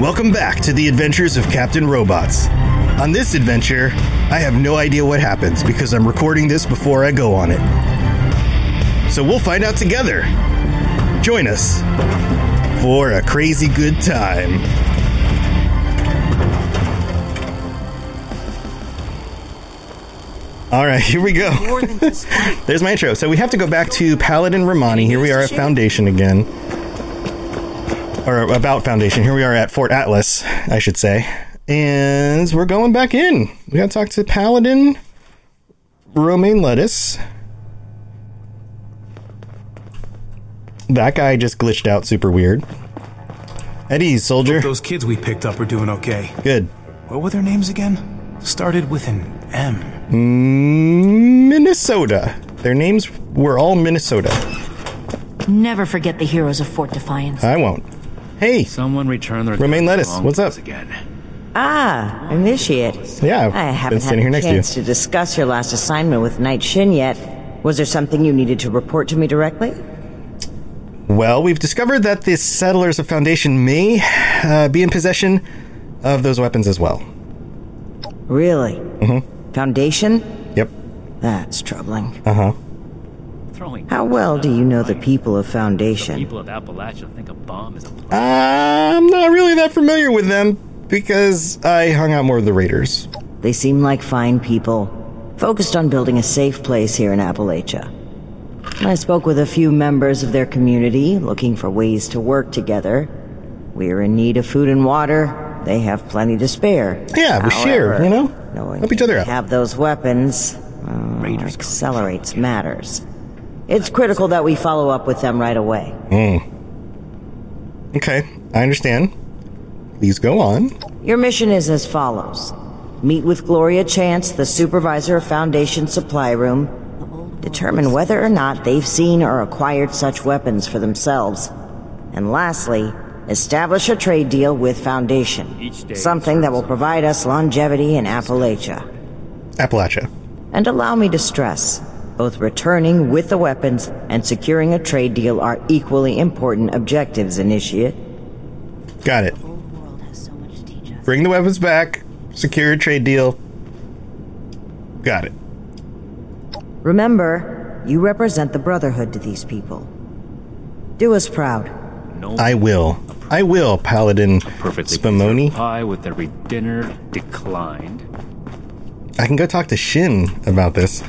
Welcome back to the adventures of Captain Robots. On this adventure, I have no idea what happens because I'm recording this before I go on it. So we'll find out together. Join us for a crazy good time. All right, here we go. There's my intro. So we have to go back to Paladin Romani. Here we are at Foundation again or about Foundation. Here we are at Fort Atlas, I should say. And we're going back in. We got to talk to Paladin Romaine Lettuce. That guy just glitched out super weird. Eddie, soldier. Those kids we picked up are doing okay. Good. What were their names again? Started with an M. Mm, Minnesota. Their names were all Minnesota. Never forget the heroes of Fort Defiance. I won't. Hey, Someone returned their Romaine gun Lettuce, wrong what's up? Again. Ah, initiate. Yeah, I been haven't had standing here a next to you. chance to discuss your last assignment with Knight Shin yet. Was there something you needed to report to me directly? Well, we've discovered that the settlers of Foundation may uh, be in possession of those weapons as well. Really? Mm-hmm. Foundation? Yep. That's troubling. Uh huh. Throwing How well do you know the people of Foundation? people of Appalachia think a bomb is a I'm not really that familiar with them because I hung out more with the Raiders. They seem like fine people, focused on building a safe place here in Appalachia. I spoke with a few members of their community, looking for ways to work together. We're in need of food and water. They have plenty to spare. Yeah, we share, However, you know? Knowing Help each other out. have those weapons uh, accelerates matters. It's critical that we follow up with them right away. Hmm. Okay, I understand. Please go on. Your mission is as follows. Meet with Gloria Chance, the supervisor of Foundation Supply Room. Determine whether or not they've seen or acquired such weapons for themselves. And lastly, establish a trade deal with Foundation. Something that will provide us longevity in Appalachia. Appalachia. And allow me to stress, both returning with the weapons and securing a trade deal are equally important objectives, Initiate. Got it. Bring the weapons back. Secure a trade deal. Got it. Remember, you represent the Brotherhood to these people. Do us proud. I will. I will, Paladin perfectly Spumoni. pie with every dinner declined. I can go talk to Shin about this.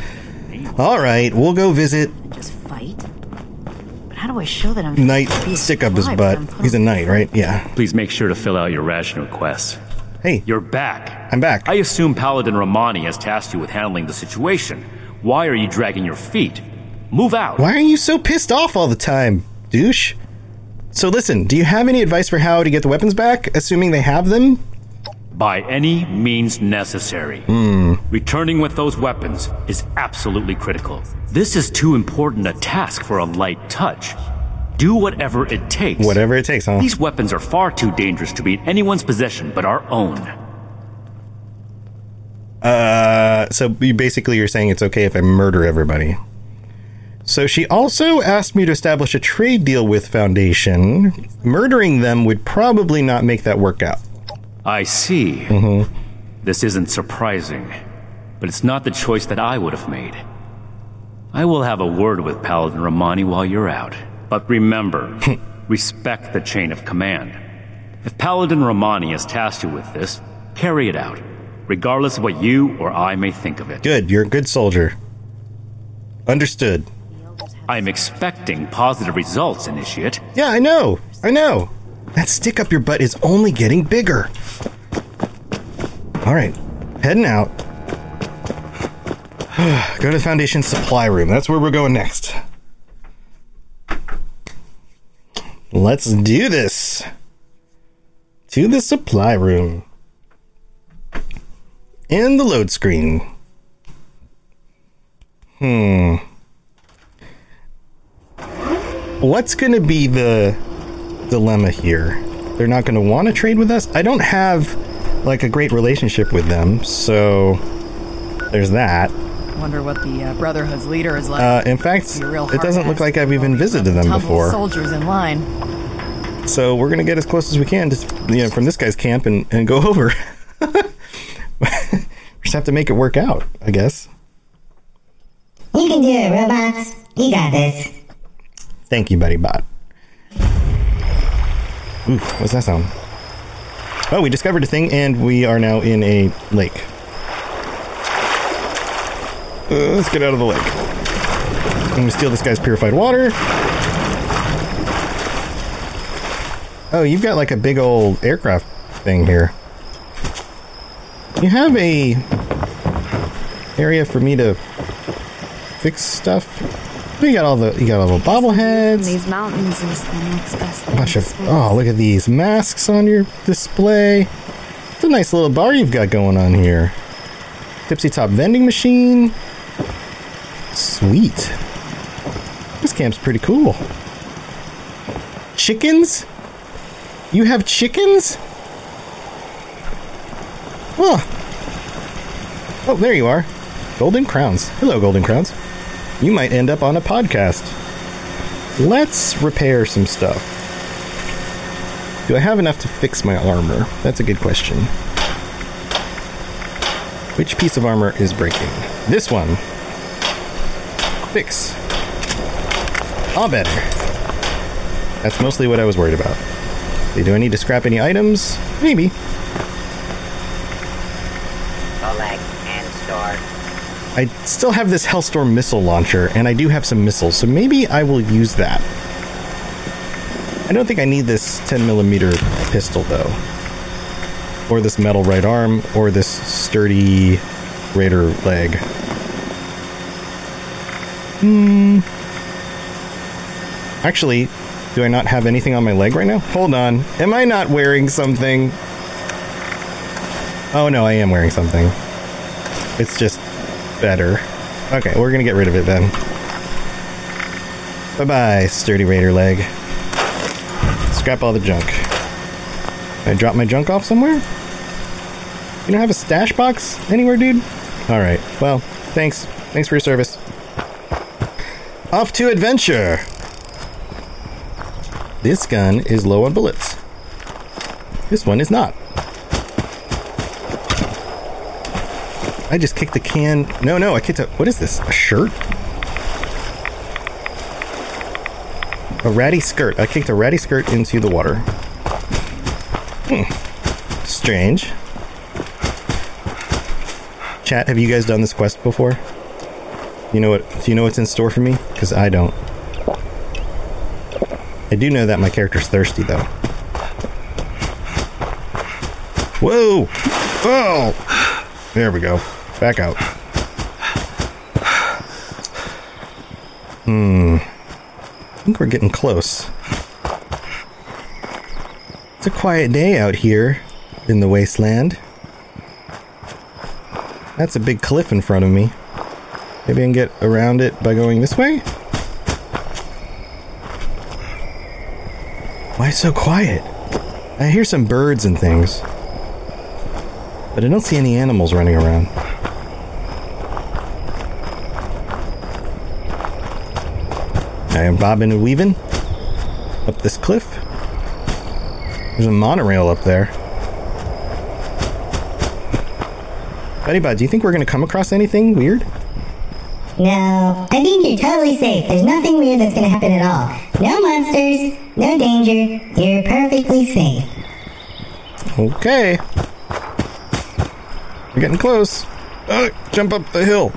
All right, we'll go visit Just fight? But how do I show that I'm Knight. fit to Stick up his butt. when I'm put He's a knight, right? Yeah. Please make sure to fill out your ration requests. Hey, You're back. I'm back. I assume Paladin Rahmani has tasked you with handling the situation. Why are you dragging your feet? Move out. Why are you so pissed off all the time, douche? So listen, do you have any advice for how to get the weapons back, assuming they have them? By any means necessary. Returning with those weapons is absolutely critical. This is too important a task for a light touch. Do whatever it takes. Whatever it takes, huh? These weapons are far too dangerous to be in anyone's possession but our own. Uh, so you basically you're saying it's okay if I murder everybody. So she also asked me to establish a trade deal with Foundation. Murdering them would probably not make that work out. I see. Mm-hmm. This isn't surprising, but it's not the choice that I would have made. I will have a word with Paladin Rahmani while you're out. But remember, respect the chain of command. If Paladin Rahmani has tasked you with this, carry it out, regardless of what you or I may think of it. Good, you're a good soldier. Understood. I'm expecting positive results, Initiate. Yeah, I know. I know. That stick up your butt is only getting bigger. All right, heading out. Go to the Foundation supply room. That's where we're going next. Let's do this. To the supply room. In the load screen. Hmm. What's going to be the dilemma here? They're not going to want to trade with us? I don't have like a great relationship with them, so there's that. Wonder what the uh, Brotherhood's leader is like. Uh, in fact, it doesn't look like I've even visited them Tumble before. Soldiers in line. So we're gonna get as close as we can, just you know, from this guy's camp and, and go over. we just have to make it work out, I guess. You can do it, robots. You got this. Thank you, Buddy Bot. Ooh, what's that sound? Oh, we discovered a thing, and we are now in a lake. Uh, let's get out of the lake. I'm gonna steal this guy's purified water. Oh, you've got like a big old aircraft thing here. You have a area for me to fix stuff. You got all the you got all the bobbleheads. These mountains is the next best thing. bunch of oh, look at these masks on your display. It's a nice little bar you've got going on here. Tipsy Top vending machine. Sweet. This camp's pretty cool. Chickens? You have chickens? Huh. Oh, there you are. Golden Crowns. Hello, Golden Crowns. You might end up on a podcast. Let's repair some stuff. Do I have enough to fix my armor? That's a good question. Which piece of armor is breaking? This one. Fix. All better. That's mostly what I was worried about. Do I need to scrap any items? Maybe. Collect and store. I still have this Hellstorm missile launcher, and I do have some missiles, so maybe I will use that. I don't think I need this 10 millimeter pistol, though. Or this metal right arm, or this sturdy raider leg. Hmm. Actually, do I not have anything on my leg right now? Hold on. Am I not wearing something? Oh no, I am wearing something. It's just better. Okay, we're gonna get rid of it then. Bye bye, sturdy raider leg. Scrap all the junk. I drop my junk off somewhere? You don't have a stash box anywhere, dude? Alright, well, thanks. Thanks for your service. Off to adventure! This gun is low on bullets. This one is not. I just kicked the can. No, no, I kicked a. What is this? A shirt? A ratty skirt. I kicked a ratty skirt into the water. Hmm. Strange. Chat, have you guys done this quest before? You know what? Do you know what's in store for me? Because I don't. I do know that my character's thirsty, though. Whoa! Oh! There we go. Back out. Hmm. I think we're getting close. It's a quiet day out here in the wasteland. That's a big cliff in front of me. Maybe I can get around it by going this way? Why so quiet? I hear some birds and things. But I don't see any animals running around. Am bobbing and weaving up this cliff. There's a monorail up there. Buddybot, do you think we're going to come across anything weird? No, I think you're totally safe. There's nothing weird that's gonna happen at all. No monsters, no danger. You're perfectly safe. Okay. We're getting close. Uh, jump up the hill.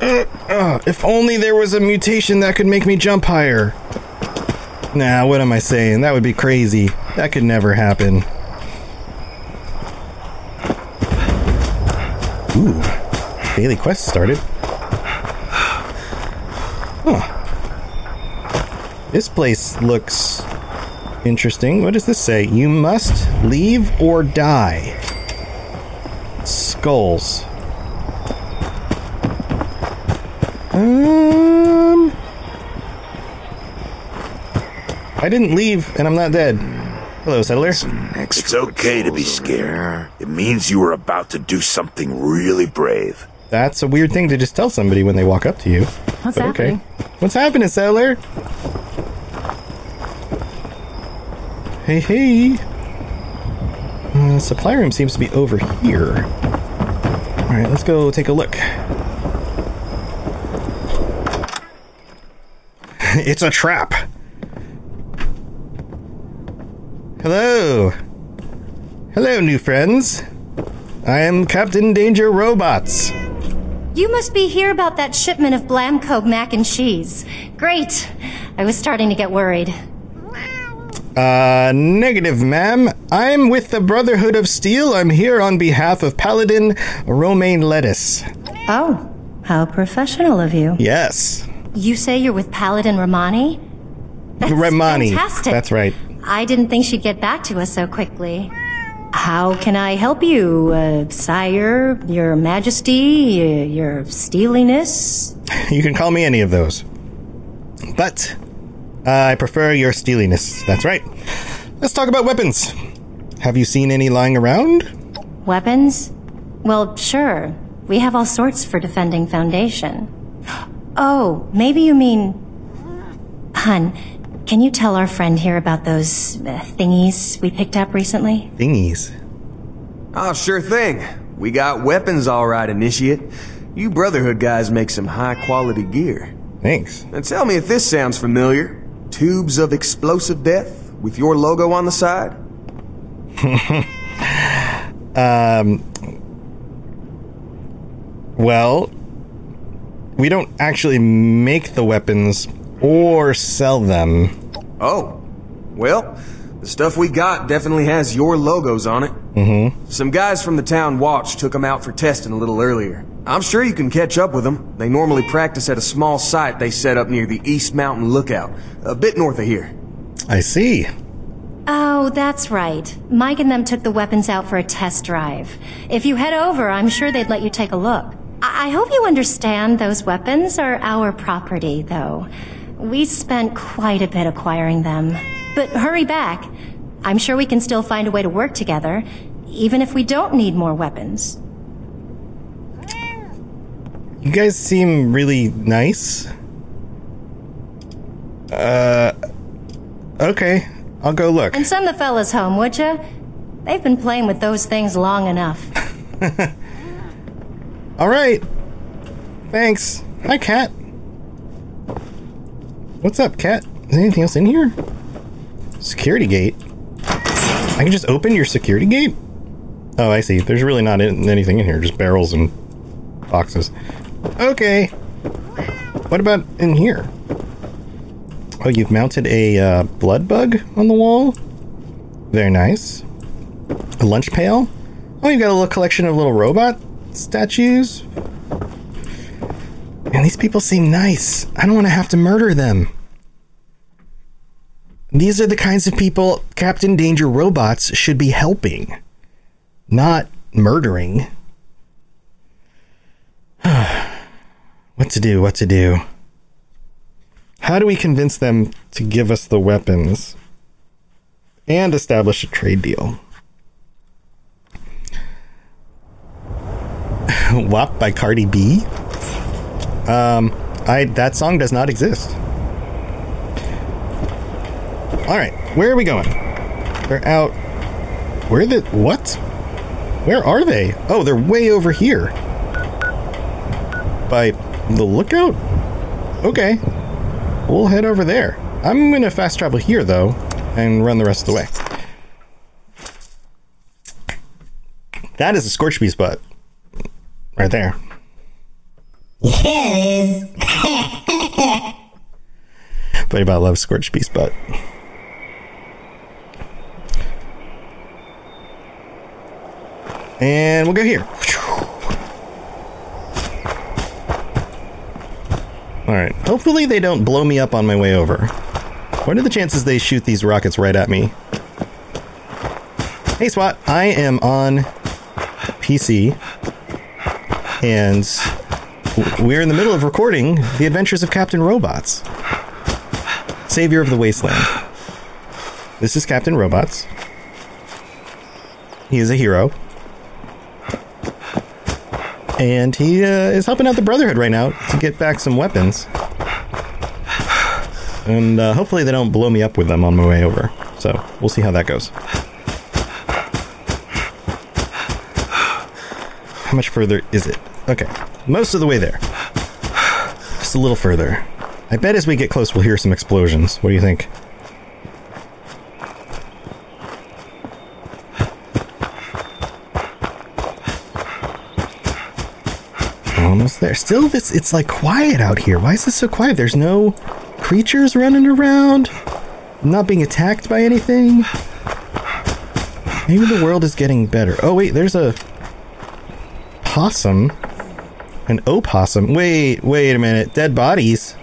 Uh, uh, if only there was a mutation that could make me jump higher. Nah, what am I saying? That would be crazy. That could never happen. Ooh, daily quest started. Huh. This place looks interesting. What does this say? You must leave or die. Skulls. Um. I didn't leave, and I'm not dead. Hello, settler. It's okay to be scared. It means you are about to do something really brave. That's a weird thing to just tell somebody when they walk up to you. What's But okay. What's happening, settler? Hey, hey. Uh, supply room seems to be over here. All right, let's go take a look. it's a trap. Hello. Hello, new friends. I am Captain Danger Robots. You must be here about that shipment of Blamco mac and cheese. Great. I was starting to get worried. Uh, negative, ma'am. I'm with the Brotherhood of Steel. I'm here on behalf of Paladin Romaine Lettuce. Oh, how professional of you. Yes. You say you're with Paladin Rahmani? That's Romani. fantastic. That's right. I didn't think she'd get back to us so quickly. How can I help you, uh, sire, your majesty, uh, your steeliness? You can call me any of those. But uh, I prefer your steeliness. That's right. Let's talk about weapons. Have you seen any lying around? Weapons? Well, sure. We have all sorts for defending Foundation. Oh, maybe you mean. Hun, can you tell our friend here about those uh, thingies we picked up recently? Thingies. Oh, sure thing. We got weapons all right, Initiate. You Brotherhood guys make some high quality gear. Thanks. And tell me if this sounds familiar. Tubes of explosive death with your logo on the side? um. Well, we don't actually make the weapons or sell them. Oh. Well, the stuff we got definitely has your logos on it. Mm-hmm. Some guys from the town watch took them out for testing a little earlier. I'm sure you can catch up with them. They normally practice at a small site they set up near the East Mountain Lookout, a bit north of here. I see. Oh, that's right. Mike and them took the weapons out for a test drive. If you head over, I'm sure they'd let you take a look. I, hope you understand those weapons are our property, though. We spent quite a bit acquiring them. But hurry back. I'm sure we can still find a way to work together, even if we don't need more weapons. You guys seem really nice. Uh. Okay, I'll go look. And send the fellas home, would you? They've been playing with those things long enough. All right. Thanks. Hi, Cat. What's up, Cat? Is anything else in here? Security gate. I can just open your security gate? Oh, I see. There's really not in- anything in here, just barrels and boxes. Okay. What about in here? Oh, you've mounted a uh, blood bug on the wall? Very nice. A lunch pail? Oh, you've got a little collection of little robot statues? Man, these people seem nice. I don't want to have to murder them. These are the kinds of people Captain Danger robots should be helping, not murdering. what to do? What to do? How do we convince them to give us the weapons? and establish a trade deal. WAP by Cardi B. Um, I that song does not exist. All right, where are we going? They're out. Where the what? Where are they? Oh, they're way over here. By the lookout? Okay. We'll head over there. I'm gonna fast travel here though and run the rest of the way. That is a scorch beast butt. Right there. Yeah, it is. Buddy Bot loves scorched beast butt. And we'll go here. Alright. Hopefully they don't blow me up on my way over. What are the chances they shoot these rockets right at me? Hey SWAT, I am on PC. And we're in the middle of recording The Adventures of Captain Robots. Savior of the Wasteland. This is Captain Robots. He is a hero. And he uh, is helping out the Brotherhood right now to get back some weapons. And uh, hopefully they don't blow me up with them on my way over. So we'll see how that goes. How much further is it? Okay, most of the way there. Just a little further. I bet as we get close, we'll hear some explosions. What do you think? Almost there. Still, this it's like quiet out here. Why is this so quiet? There's no creatures running around. I'm not being attacked by anything. Maybe the world is getting better. Oh wait, there's a possum. An opossum. Wait, wait a minute. Dead bodies.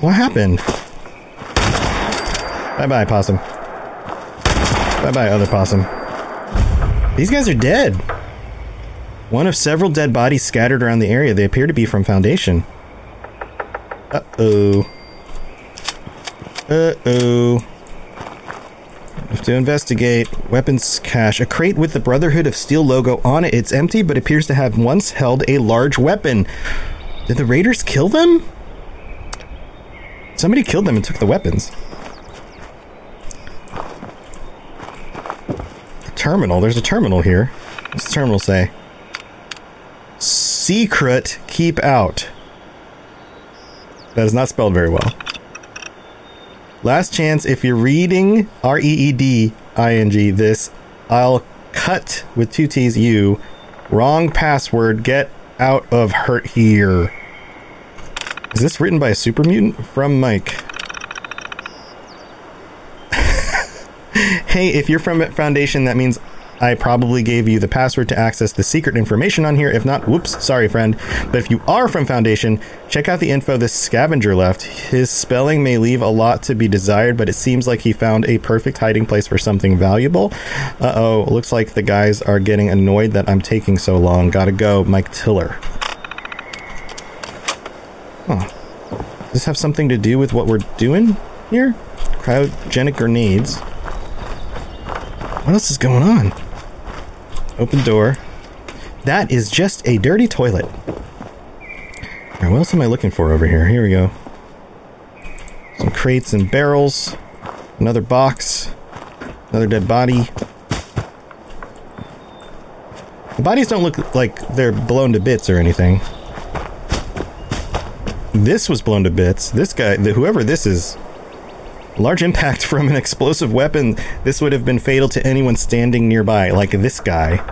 What happened? Bye bye, possum. Bye bye, other possum. These guys are dead. One of several dead bodies scattered around the area. They appear to be from Foundation. Uh oh. Uh oh. Have to investigate. Weapons cache. A crate with the Brotherhood of Steel logo on it. It's empty, but appears to have once held a large weapon. Did the raiders kill them? Somebody killed them and took the weapons. A terminal. There's a terminal here. What's the terminal say? Secret keep out. That is not spelled very well. Last chance, if you're reading R E E D I N G this, I'll cut with two T's you. Wrong password. Get out of hurt here. Is this written by a super mutant? From Mike. hey, if you're from Foundation, that means I probably gave you the password to access the secret information on here. If not, whoops, sorry, friend. But if you are from Foundation, check out the info this scavenger left. His spelling may leave a lot to be desired, but it seems like he found a perfect hiding place for something valuable. Uh oh, looks like the guys are getting annoyed that I'm taking so long. Gotta go, Mike Tiller. Huh. Does this have something to do with what we're doing here? Cryogenic grenades. What else is going on? Open door. That is just a dirty toilet. Alright, what else am I looking for over here? Here we go. Some crates and barrels. Another box. Another dead body. The bodies don't look like they're blown to bits or anything. This was blown to bits. This guy, the, whoever this is, large impact from an explosive weapon. This would have been fatal to anyone standing nearby, like this guy.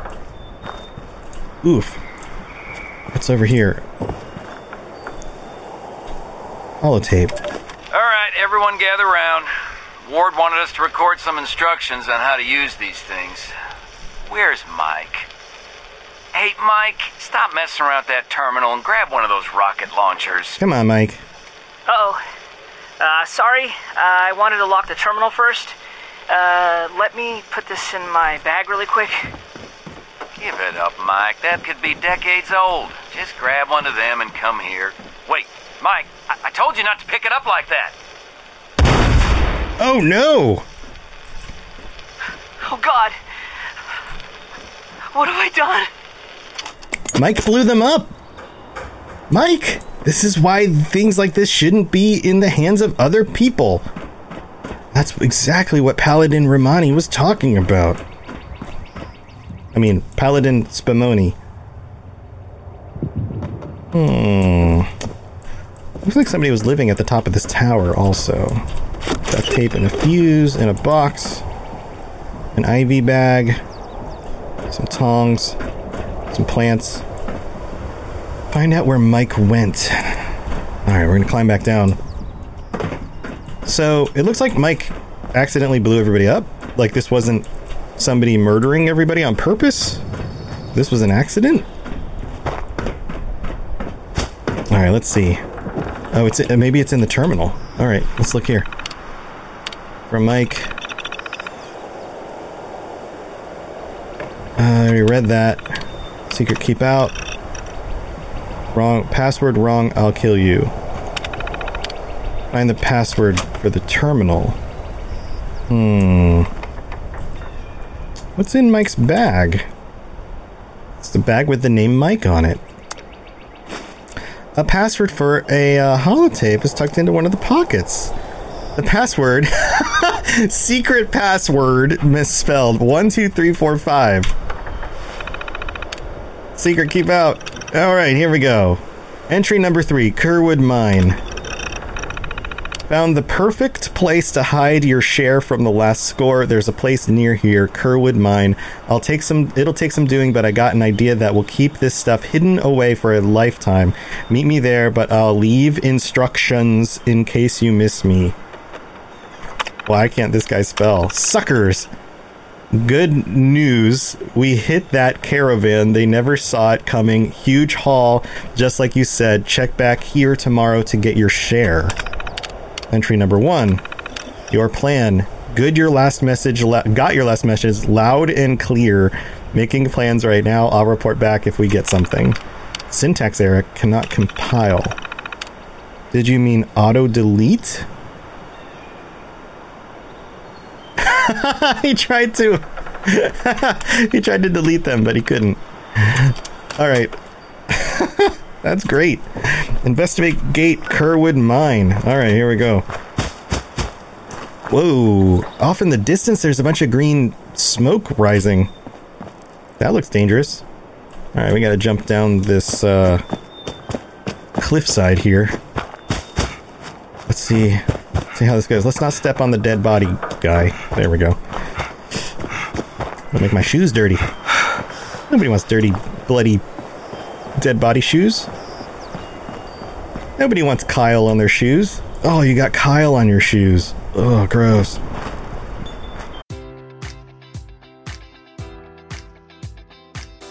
Oof. What's over here? Holotape. All right, everyone gather round. Ward wanted us to record some instructions on how to use these things. Where's Mike? Hey, Mike, stop messing around with that terminal and grab one of those rocket launchers. Come on, Mike. Uh-oh. Uh, sorry, uh, I wanted to lock the terminal first. Uh, let me put this in my bag really quick. Give it up, Mike. That could be decades old. Just grab one of them and come here. Wait, Mike, I, I told you not to pick it up like that. Oh, no! Oh, God! What have I done? Mike blew them up! Mike! This is why things like this shouldn't be in the hands of other people. That's exactly what Paladin Romani was talking about. I mean, Paladin Spumoni. Hmm. Looks like somebody was living at the top of this tower also. Duct tape and a fuse and a box. An IV bag. Some tongs. Some plants. Find out where Mike went. Alright, we're gonna climb back down. So, it looks like Mike accidentally blew everybody up. Like this wasn't somebody murdering everybody on purpose. This was an accident? Alright, let's see. Oh, it's maybe it's in the terminal. Alright, let's look here. From Mike. Uh, I already read that. Secret keep out. Wrong. Password wrong, I'll kill you. Find the password for the terminal. Hmm. What's in Mike's bag? It's the bag with the name Mike on it. A password for a uh, holotape is tucked into one of the pockets. The password, secret password misspelled. One two three four five. Secret keep out. All right, here we go. Entry number three, Kerwood Mine. Found the perfect place to hide your share from the last score. There's a place near here, Kerwood Mine. I'll take some it'll take some doing, but I got an idea that will keep this stuff hidden away for a lifetime. Meet me there, but I'll leave instructions in case you miss me. Why can't this guy spell? Suckers. Good news. We hit that caravan. They never saw it coming. Huge haul. Just like you said. Check back here tomorrow to get your share. Entry number one. Your plan. Good your last message. Got your last message loud and clear. Making plans right now. I'll report back if we get something. Syntax error cannot compile. Did you mean auto delete? he tried to. he tried to delete them, but he couldn't. All right. That's great. Investigate Gate Kerwood Mine. All right, here we go. Whoa. Off in the distance, there's a bunch of green smoke rising. That looks dangerous. All right, we got to jump down this uh, cliffside here. Let's see. See how this goes. Let's not step on the dead body guy. There we go. I'll make my shoes dirty. Nobody wants dirty, bloody, dead body shoes. Nobody wants Kyle on their shoes. Oh, you got Kyle on your shoes. Oh, gross.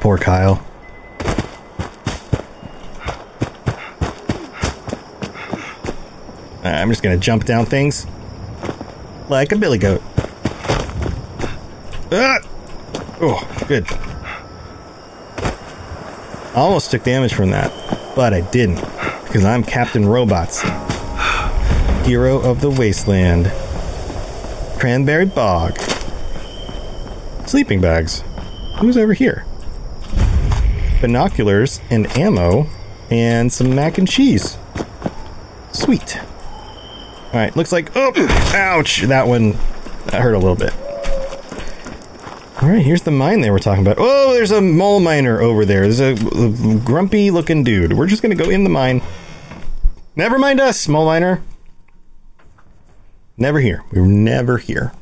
Poor Kyle. I'm just gonna jump down things like a billy goat. Ah! Oh, good. I Almost took damage from that, but I didn't because I'm Captain Robots, hero of the wasteland. Cranberry bog. Sleeping bags. Who's over here? Binoculars and ammo and some mac and cheese. Sweet. All right, looks like oh, ouch! That one that hurt a little bit. All right, here's the mine they were talking about. Oh, there's a mole miner over there. There's a, grumpy looking dude. We're just gonna go in the mine. Never mind us, mole miner. Never here. We were never here.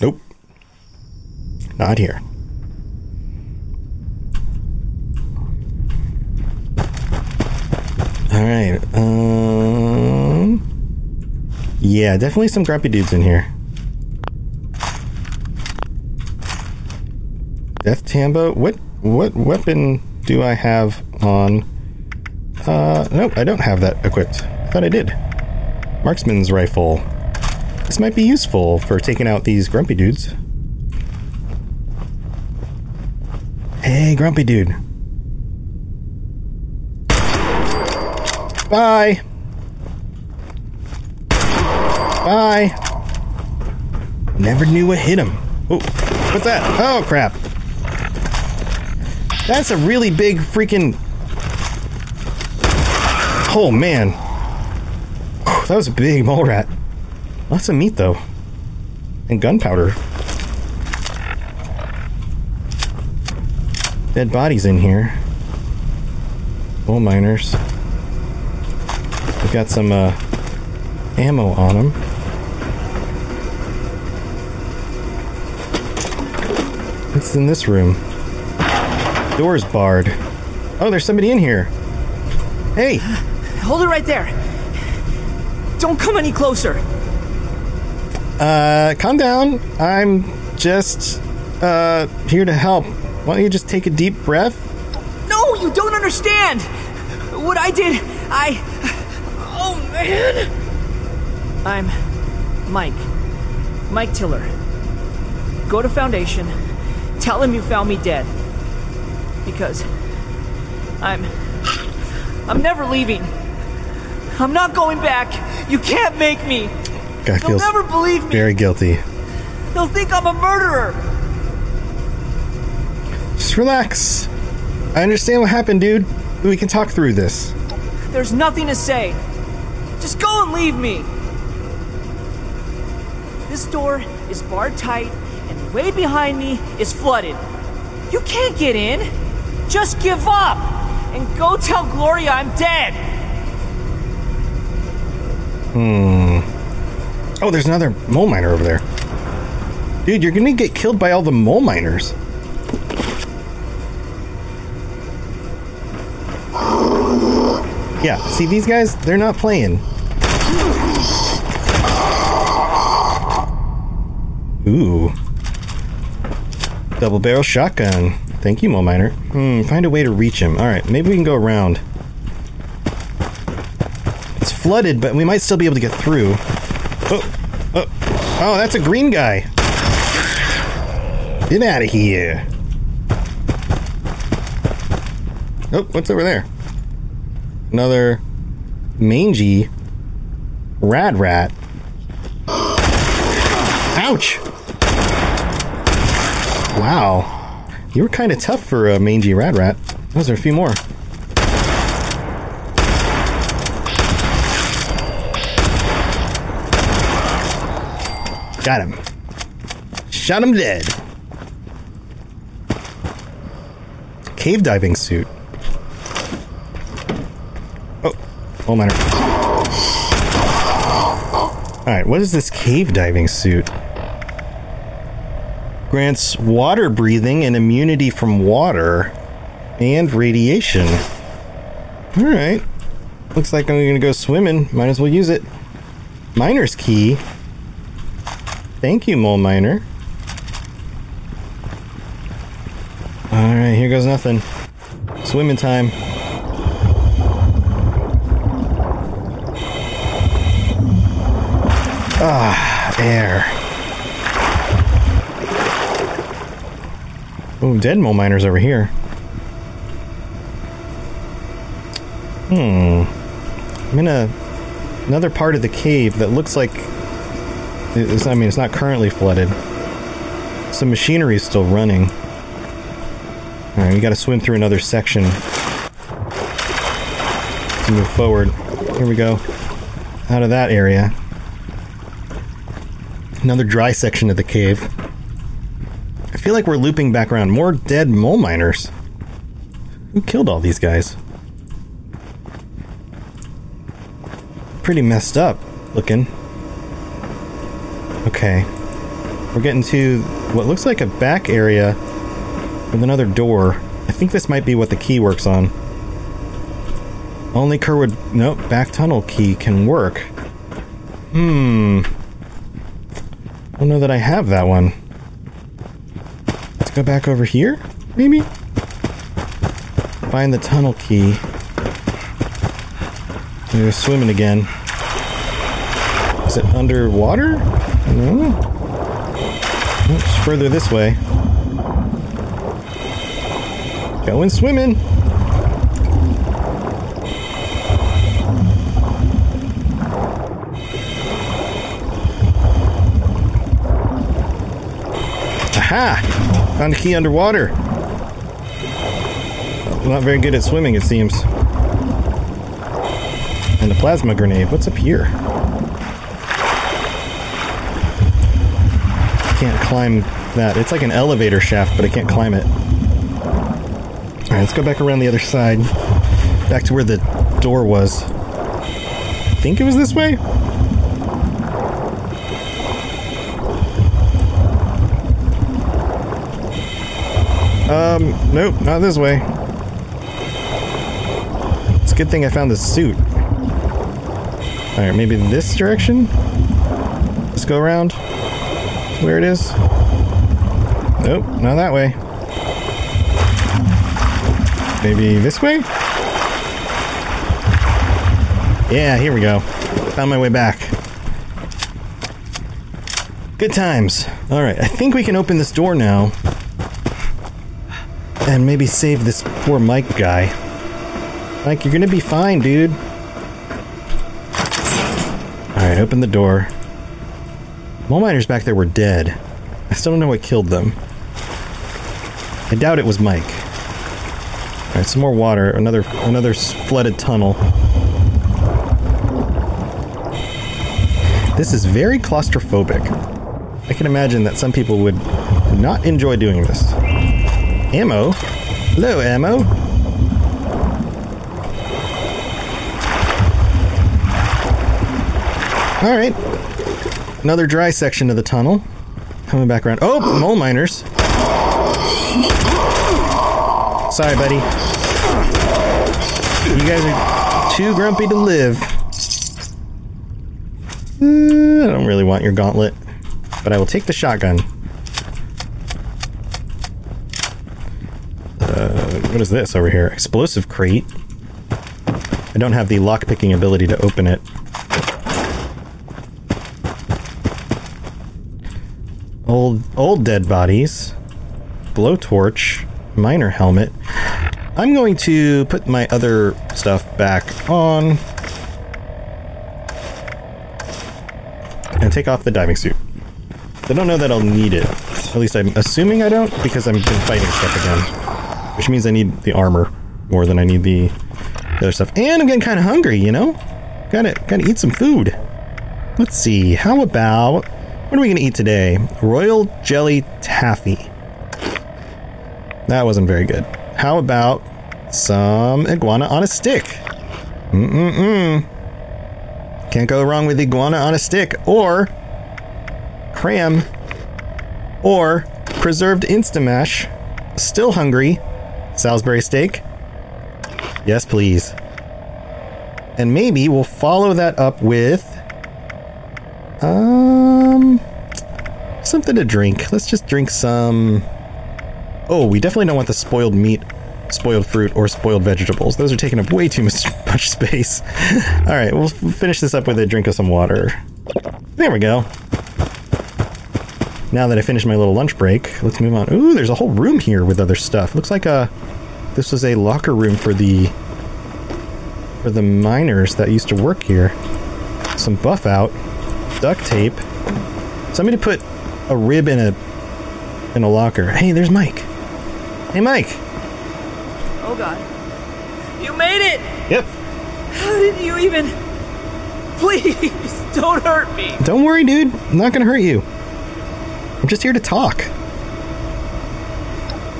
Nope. Not here. All right. Um. Yeah, definitely some grumpy dudes in here. Death Tambo. What what weapon do I have on? Uh, nope, I don't have that equipped. I thought I did. Marksman's rifle. This might be useful for taking out these grumpy dudes. Hey, grumpy dude. Bye. Bye. Never knew what hit him. Oh, what's that? Oh, crap. That's a really big freaking. Oh, man. That was a big mole rat. Lots of meat, though. And gunpowder. Dead bodies in here. Coal miners. We've got some uh, ammo on them. What's in this room? Door's barred. Oh, there's somebody in here. Hey! Hold it right there. Don't come any closer. Uh, calm down. I'm just, uh, here to help. Why don't you just take a deep breath? No, you don't understand. What I did, I. Oh, man. I'm Mike. Mike Tiller. Go to Foundation. Tell him you found me dead. Because. I'm. I'm never leaving. I'm not going back. You can't make me. Guy They'll feels never believe me. very guilty. They'll think I'm a murderer. Relax. I understand what happened, dude. We can talk through this. There's nothing to say. Just go and leave me. This door is barred tight, and way behind me is flooded. You can't get in. Just give up and go tell Gloria I'm dead. Hmm. Oh, there's another mole miner over there. Dude, you're gonna get killed by all the mole miners. Yeah, see these guys? They're not playing. Ooh. Double barrel shotgun. Thank you, mole miner. Hmm, find a way to reach him. Alright, maybe we can go around. It's flooded, but we might still be able to get through. Oh, oh, oh, that's a green guy. Get out of here. Oh, what's over there? Another mangy rad rat. Ouch! Wow. You were kind of tough for a mangy rad rat. Those are a few more. Got him. Shot him dead. Cave diving suit. Oh, oh miner. Alright, what is this cave diving suit? Grants water breathing and immunity from water and radiation. Alright. Looks like I'm gonna go swimming. Might as well use it. Miner's key. Thank you, mole miner. Alright, here goes nothing. Swimming time. Ah, air. Oh, dead mole miners over here. Hmm. I'm in a another part of the cave that looks like it's, I mean, it's not currently flooded. Some machinery is still running. All right, we got to swim through another section to move forward. Here we go. Out of that area. Another dry section of the cave. I feel like we're looping back around. More dead mole miners. Who killed all these guys? Pretty messed up looking. Okay. We're getting to what looks like a back area with another door. I think this might be what the key works on. Only Kerwood. Nope, back tunnel key can work. Hmm. I don't know that I have that one. Let's go back over here, maybe? Find the tunnel key. We're swimming again. Is it underwater? No. It's further this way. Going swimming. Aha! Found a key underwater. Not very good at swimming, it seems. And a plasma grenade. What's up here? Can't climb that. It's like an elevator shaft, but I can't climb it. Alright, let's go back around the other side. Back to where the door was. I think it was this way? Nope, not this way. It's a good thing I found the suit. Alright, maybe this direction? Let's go around. Where it is? Nope, not that way. Maybe this way? Yeah, here we go. Found my way back. Good times. Alright, I think we can open this door now. And maybe save this poor Mike guy. Mike, you're gonna be fine, dude. Alright, open the door. Mole miners back there were dead. I still don't know what killed them. I doubt it was Mike. Alright, some more water. Another another flooded tunnel. This is very claustrophobic. I can imagine that some people would not enjoy doing this. Ammo? Hello, ammo. Alright. Another dry section of the tunnel. Coming back around. Oh, mole miners. Sorry, buddy. You guys are too grumpy to live. Uh, I don't really want your gauntlet, but I will take the shotgun. What is this over here? Explosive crate. I don't have the lockpicking ability to open it. Old, old dead bodies. Blowtorch. Miner helmet. I'm going to put my other stuff back on. And take off the diving suit. I don't know that I'll need it. At least I'm assuming I don't, because I've been fighting stuff again. Which means I need the armor more than I need the other stuff. And I'm getting kind of hungry, you know? Gotta, gotta eat some food. Let's see, how about... What are we gonna eat today? Royal Jelly Taffy. That wasn't very good. How about some iguana on a stick? Mm-mm-mm. Can't go wrong with iguana on a stick. Or cram. Or preserved Instamash. Still hungry. Salisbury steak. Yes, please. And maybe we'll follow that up with um something to drink. Let's just drink some Oh, we definitely don't want the spoiled meat, spoiled fruit, or spoiled vegetables. Those are taking up way too much, much space. All right, we'll finish this up with a drink of some water. There we go. Now that I finished my little lunch break, let's move on. Ooh, there's a whole room here with other stuff. Looks like a this was a locker room for the for the miners that used to work here. Some Buffout, duct tape. Somebody put a rib in a in a locker. Hey, there's Mike. Hey, Mike. Oh god. You made it! Yep. How did you even. Please, don't hurt me! Don't worry, dude. I'm not gonna hurt you. I'm just here to talk.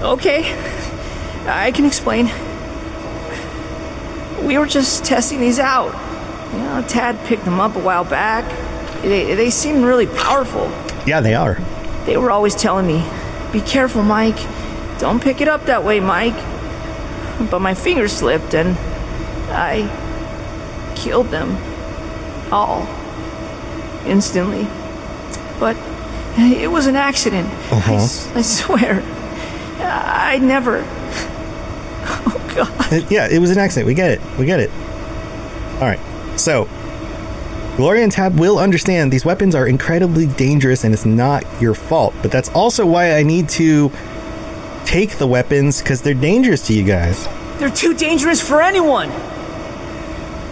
Okay. I can explain. We were just testing these out. You know, Tad picked them up a while back. They, they seem really powerful. Yeah, they are. They were always telling me, be careful, Mike. Don't pick it up that way, Mike. But my finger slipped and I killed them. All. Instantly. But it was an accident. Uh-huh. I s- I, swear. I never. Uh, yeah, it was an accident. We get it. We get it. All right. So, Gloria and Tab will understand these weapons are incredibly dangerous and it's not your fault. But that's also why I need to take the weapons because they're dangerous to you guys. They're too dangerous for anyone.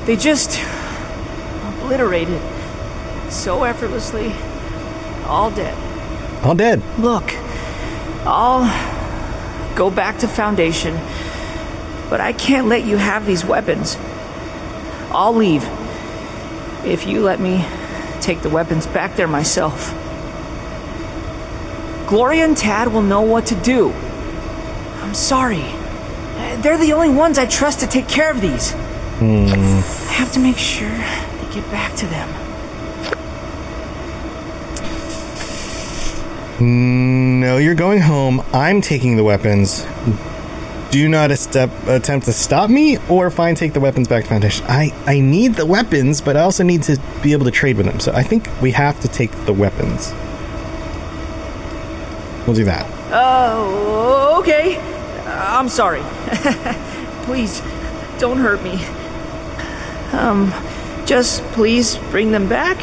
They just obliterated so effortlessly. All dead. All dead. Look, I'll go back to Foundation, but I can't let you have these weapons. I'll leave if you let me take the weapons back there myself. Gloria and Tad will know what to do. I'm sorry. They're the only ones I trust to take care of these. Hmm. I have to make sure they get back to them. No, you're going home. I'm taking the weapons. Do not step, attempt to stop me or fine, take the weapons back to Foundation. I, I need the weapons, but I also need to be able to trade with them. So I think we have to take the weapons. We'll do that. Oh, okay. I'm sorry. please, don't hurt me. Um, just please bring them back.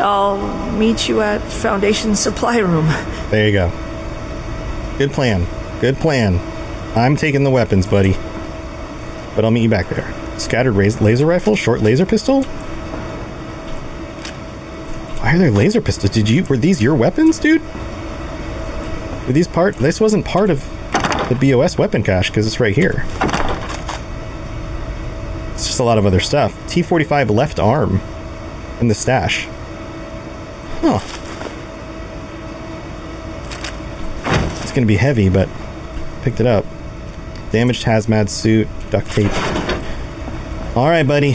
I'll meet you at Foundation Supply Room. There you go. Good plan. Good plan. I'm taking the weapons, buddy. But I'll meet you back there. Scattered laser rifle, short laser pistol. Why are there laser pistols? Did you were these your weapons, dude? Were these part? This wasn't part of the BOS weapon cache because it's right here. It's just a lot of other stuff. T45 left arm in the stash. Huh. It's gonna be heavy, but picked it up. Damaged hazmat suit, duct tape. All right, buddy.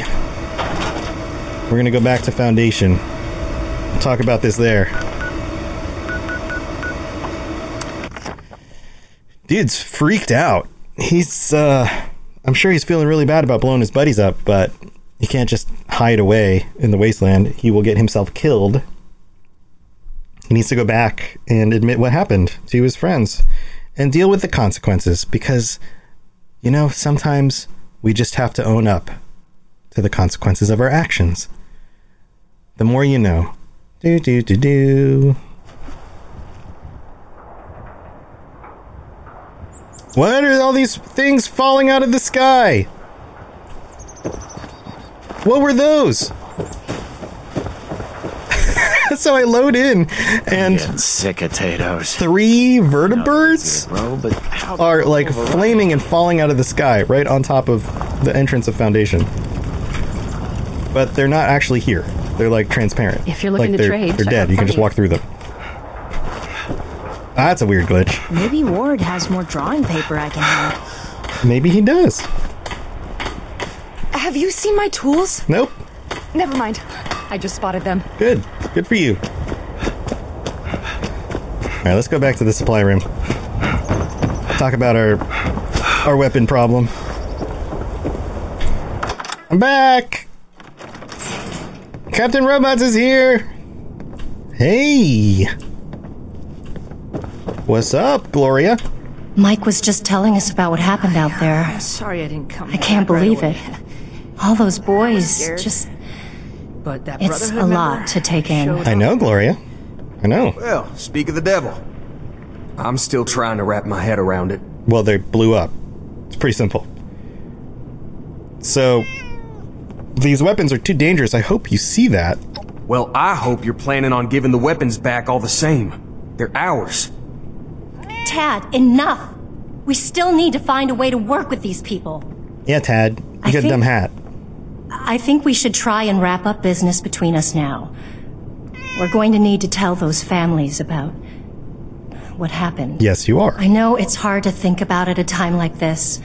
We're gonna go back to Foundation. We'll talk about this there. Dude's freaked out. He's, uh, I'm sure he's feeling really bad about blowing his buddies up, but he can't just hide away in the wasteland. He will get himself killed. He needs to go back and admit what happened to his friends and deal with the consequences because, you know, sometimes we just have to own up to the consequences of our actions. The more you know. Do, do, do, do. What are all these things falling out of the sky? What were those? so I load in, and sick of potatoes. Three vertebrates bro, but how are like flaming and falling out of the sky right on top of the entrance of Foundation. But they're not actually here. They're like transparent. If you're looking like to they're, trade, they're check dead. out You can just Freddy. walk through them. That's a weird glitch. Maybe Ward has more drawing paper I can have. Maybe he does. Have you seen my tools? Nope. Never mind. I just spotted them. Good. Good for you. All right, let's go back to the supply room. Talk about our our weapon problem. I'm back. Captain Robots is here. Hey. What's up, Gloria? Mike was just telling us about what happened out there. I'm sorry I didn't come. I can't back right believe away. it. All those boys, just. But that It's a lot to take in. I know, Gloria. I know. Well, speak of the devil. I'm still trying to wrap my head around it. Well, they blew up. It's pretty simple. So these weapons are too dangerous. I hope you see that. Well, I hope you're planning on giving the weapons back all the same. They're ours. Tad, enough! We still need to find a way to work with these people. Yeah, Tad. You I got a dumb hat. I think we should try and wrap up business between us now. We're going to need to tell those families about what happened. Yes, you are. I know it's hard to think about at a time like this,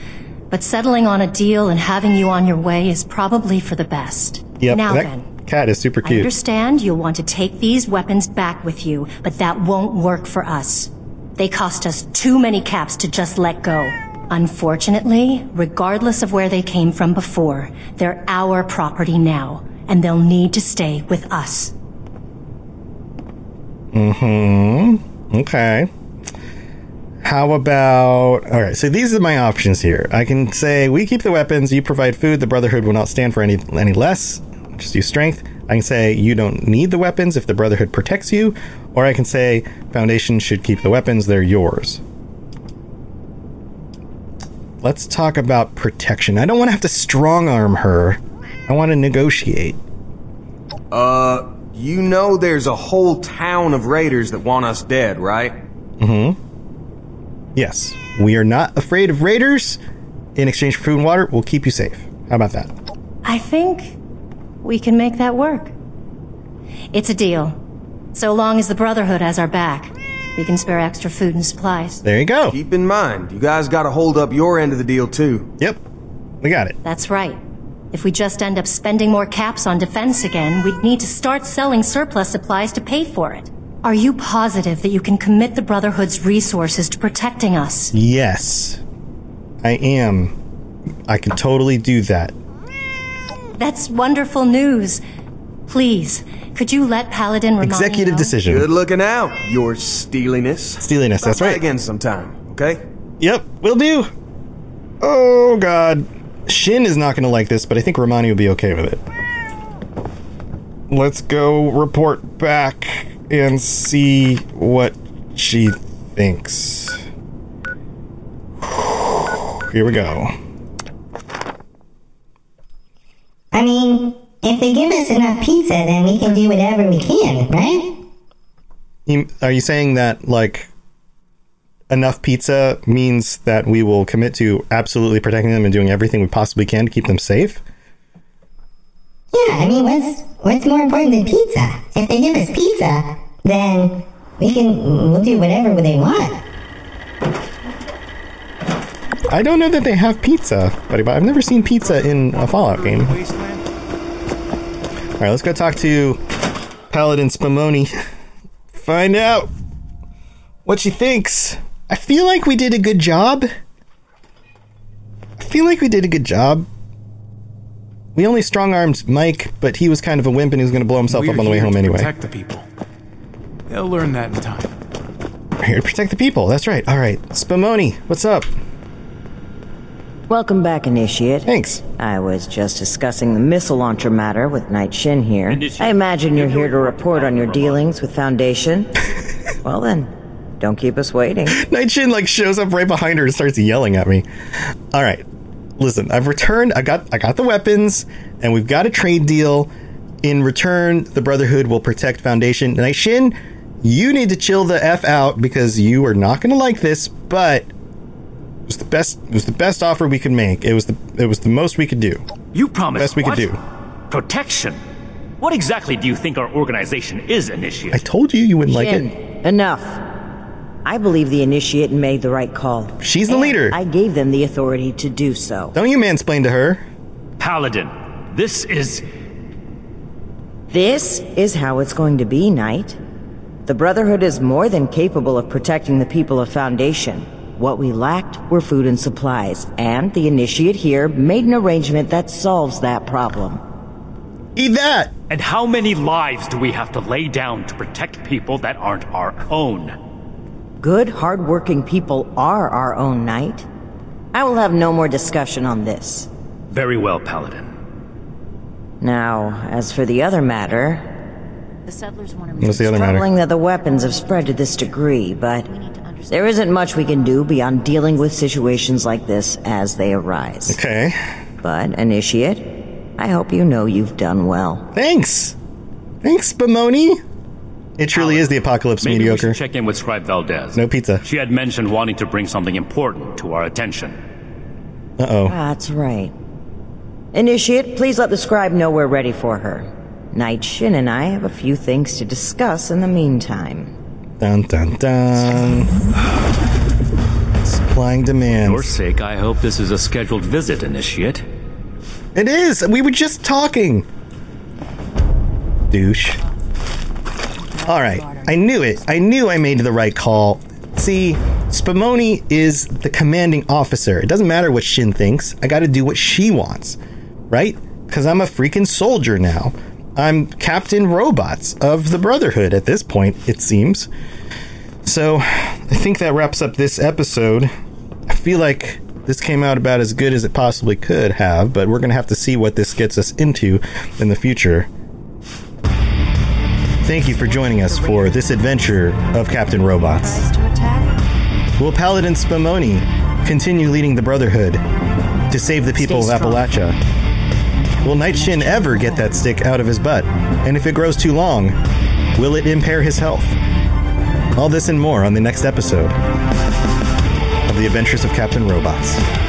but settling on a deal and having you on your way is probably for the best. Yep. Now that then, cat is super cute. I understand you'll want to take these weapons back with you, but that won't work for us. They cost us too many caps to just let go. Unfortunately, regardless of where they came from before, they're our property now, and they'll need to stay with us. Mm-hmm. Okay. How about all right? So these are my options here. I can say we keep the weapons, you provide food. The Brotherhood will not stand for any any less. Just use strength. I can say you don't need the weapons if the Brotherhood protects you, or I can say Foundation should keep the weapons. They're yours. Let's talk about protection. I don't want to have to strong arm her. I want to negotiate. Uh, you know there's a whole town of raiders that want us dead, right? Mm-hmm. Yes, we are not afraid of raiders. In exchange for food and water, we'll keep you safe. How about that? I think we can make that work. It's a deal. So long as the Brotherhood has our back, we can spare extra food and supplies. There you go. Keep in mind, you guys gotta hold up your end of the deal too. Yep. We got it. That's right. If we just end up spending more caps on defense again, we'd need to start selling surplus supplies to pay for it. Are you positive that you can commit the Brotherhood's resources to protecting us? Yes, I am. I can totally do that. That's wonderful news. Please, could you let Paladin Rahmani Executive know? decision. Good looking out, your steeliness. Steeliness, that's Stop by right. again sometime, okay? Yep, will do. Oh god. Shin is not going to like this, but I think Rahmani will be okay with it. Let's go report back and see what she thinks. Here we go. I mean, if they give us enough pizza, then we can do whatever we can, right? You- Are you saying that, like, enough pizza means that we will commit to absolutely protecting them and doing everything we possibly can to keep them safe? Yeah, I mean, what's what's more important than pizza? If they give us pizza, then we can we'll do whatever they want. I don't know that they have pizza, buddy, but I've never seen pizza in a Fallout game. All right, let's go talk to Paladin Spumoni. Find out what she thinks. I feel like we did a good job. I feel like we did a good job. We only strong armed Mike, but he was kind of a wimp and he was going to blow himself We're up on the way home to anyway. Protect the people. They'll learn that in time. We're here to protect the people. That's right. All right, Spumoni, what's up? Welcome back, Initiate. Thanks. I was just discussing the missile launcher matter with Knight Shin here. I imagine you're here to report on your dealings with Foundation. well then, don't keep us waiting. Knight Shin like shows up right behind her and starts yelling at me. All right, listen. I've returned. I got I got the weapons, and we've got a trade deal. In return, the Brotherhood will protect Foundation. Knight Shin, you need to chill the f out because you are not going to like this. But it was the best. It was the best offer we could make. It was the it was the most we could do. You promised Best we could what? do. Protection. What exactly do you think our organization is, Initiate? I told you you wouldn't like Shin, it. enough. I believe the Initiate made the right call. She's the And leader. I gave them the authority to do so. Don't you mansplain to her. Paladin, this is. This is how it's going to be, Knight. The Brotherhood is more than capable of protecting the people of Foundation. What we lacked were food and supplies, and the Initiate here made an arrangement that solves that problem. Eat that! And how many lives do we have to lay down to protect people that aren't our own? Good, hardworking people are our own Knight. I will have no more discussion on this. Very well, Paladin. Now, as for the other matter, The settlers want to What's the other matter? troubling that the weapons have spread to this degree, but there isn't much we can do beyond dealing with situations like this as they arise. Okay. But, Initiate, I hope you know you've done well. Thanks. Thanks, Spumoni. It truly is the apocalypse Maybe mediocre. we should check in with Scribe Valdez. No pizza. She had mentioned wanting to bring something important to our attention. Uh oh. That's right. Initiate, please let the scribe know we're ready for her. Knight Shin and I have a few things to discuss in the meantime. Dun dun dun. Supplying demand. For your sake, I hope this is a scheduled visit, Initiate. It is. We were just talking. Douche. All right. I knew it. I knew I made the right call. See, Spumoni is the commanding officer. It doesn't matter what Shin thinks. I got to do what she wants, right? Because I'm a freaking soldier now. I'm Captain Robots of the Brotherhood at this point, it seems. So, I think that wraps up this episode. I feel like this came out about as good as it possibly could have, but we're going to have to see what this gets us into in the future. Thank you for joining us for this adventure of Captain Robots. Will Paladin Spumoni continue leading the Brotherhood to save the people of. Appalachia? Will Knight Shin ever get that stick out of his butt? And if it grows too long, will it impair his health? All this and more on the next episode of The Adventures of Captain Robots.